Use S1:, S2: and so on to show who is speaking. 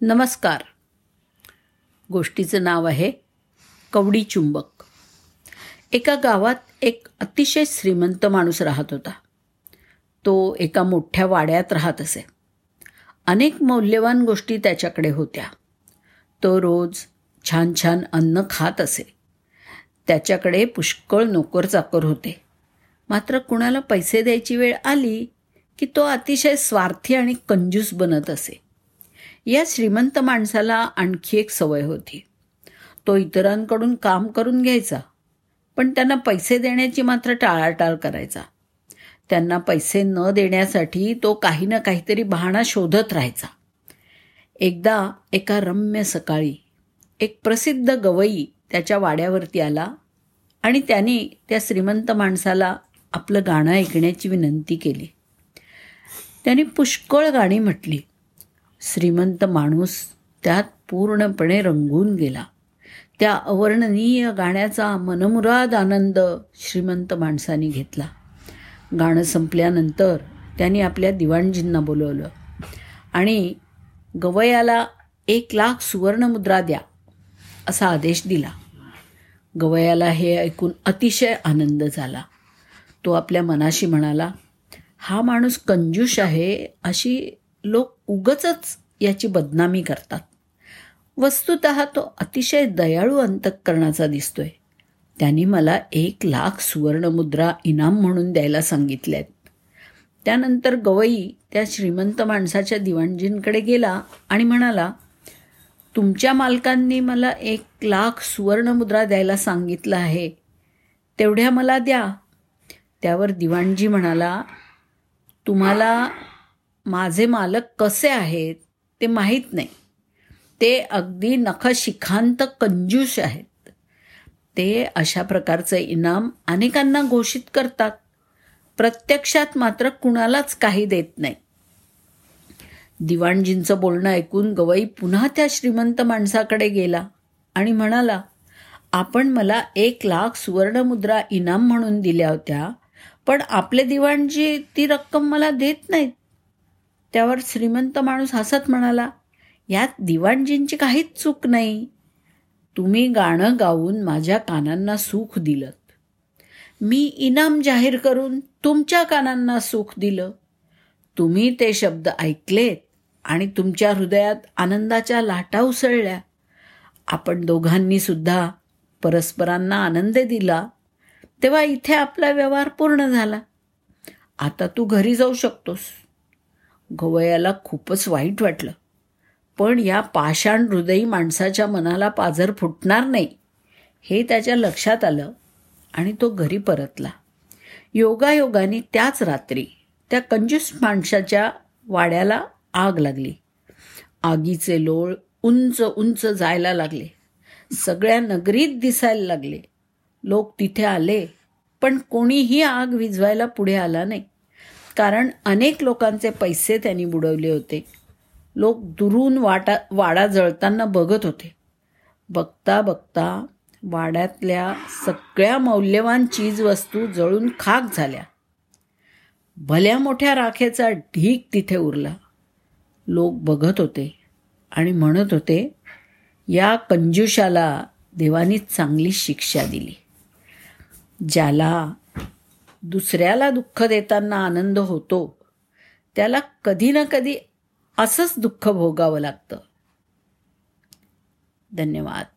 S1: नमस्कार. गोष्टीचं नाव आहे कवडी चुंबक. एका गावात एक अतिशय श्रीमंत माणूस राहत होता. तो एका मोठ्या वाड्यात राहत असे. अनेक मौल्यवान गोष्टी त्याच्याकडे होत्या. तो रोज छान छान अन्न खात असे. त्याच्याकडे पुष्कळ नोकर चाकर होते. मात्र कुणाला पैसे द्यायची वेळ आली की तो अतिशय स्वार्थी आणि कंजूस बनत असे. या श्रीमंत माणसाला आणखी एक सवय होती. तो इतरांकडून काम करून घ्यायचा पण त्यांना पैसे देण्याची मात्र टाळाटाळ करायचा. त्यांना पैसे न देण्यासाठी तो काही ना काहीतरी बहाणा शोधत राहायचा. एकदा एका रम्य सकाळी एक प्रसिद्ध गवई त्याच्या वाड्यावरती आला आणि त्याने त्या श्रीमंत माणसाला आपलं गाणं ऐकण्याची विनंती केली. त्याने पुष्कळ गाणी म्हटली. श्रीमंत माणूस त्यात पूर्णपणे रंगून गेला. त्या अवर्णनीय गाण्याचा मनमुराद आनंद श्रीमंत माणसाने घेतला. गाणं संपल्यानंतर त्यांनी आपल्या दिवाणजींना बोलवलं. आणि गवयाला एक लाख सुवर्णमुद्रा द्या असा आदेश दिला. गवयाला हे ऐकून अतिशय आनंद झाला. तो आपल्या मनाशी म्हणाला हा माणूस कंजूष आहे अशी लोक उगच याची बदनामी करतात. वस्तुत तो अतिशय दयाळू अंतकरणाचा दिसतोय. त्यांनी मला एक लाख सुवर्णमुद्रा इनाम म्हणून द्यायला सांगितल्यात. त्यानंतर गवई त्या श्रीमंत माणसाच्या दिवाणजींकडे गेला आणि म्हणाला तुमच्या मालकांनी मला एक लाख सुवर्णमुद्रा द्यायला सांगितलं आहे. तेवढ्या मला द्या. त्यावर दिवाणजी म्हणाला तुम्हाला माझे मालक कसे आहेत ते माहीत नाही. ते अगदी नखशिखांत कंजूष आहेत. ते अशा प्रकारचं इनाम अनेकांना घोषित करतात. प्रत्यक्षात मात्र कुणालाच काही देत नाही. दिवाणजींचं बोलणं ऐकून गवई पुन्हा त्या श्रीमंत माणसाकडे गेला आणि म्हणाला आपण मला एक लाख सुवर्णमुद्रा इनाम म्हणून दिल्या होत्या पण आपले दिवाणजी ती रक्कम मला देत नाहीत. त्यावर श्रीमंत माणूस हसत म्हणाला यात दिवाणजींची काहीच चूक नाही. तुम्ही गाणं गाऊन माझ्या कानांना सुख दिलं मी इनाम जाहीर करून तुमच्या कानांना सुख दिलं. तुम्ही ते शब्द ऐकलेत आणि तुमच्या हृदयात आनंदाच्या लाटा उसळल्या. आपण दोघांनी सुद्धा परस्परांना आनंद दिला. तेव्हा इथे आपला व्यवहार पूर्ण झाला. आता तू घरी जाऊ शकतोस. घवयाला खूपच वाईट वाटलं. पण या पाषाण हृदयी माणसाच्या मनाला पाझर फुटणार नाही हे त्याच्या लक्षात आलं आणि तो घरी परतला. योगायोगाने त्याच रात्री त्या कंजूस माणसाच्या वाड्याला आग लागली. आगीचे लोळ उंच उंच जायला लागले. सगळ्या नगरीत दिसायला लागले. लोक तिथे आले पण कोणीही आग विझवायला पुढे आला नाही. कारण अनेक लोकांचे पैसे त्यांनी बुडवले होते. लोक दुरून वाटा वाडा जळताना बघत होते. बघता बघता वाड्यातल्या सगळ्या मौल्यवान चीजवस्तू जळून खाक झाल्या. भल्या मोठ्या राखेचा ढीक तिथे उरला. लोक बघत होते आणि म्हणत होते या कंजुषाला देवानी चांगली शिक्षा दिली. ज्याला दुसऱ्याला दुःख देताना आनंद होतो. त्याला कधी ना कधी असंच दुःख भोगावं लागतं. धन्यवाद.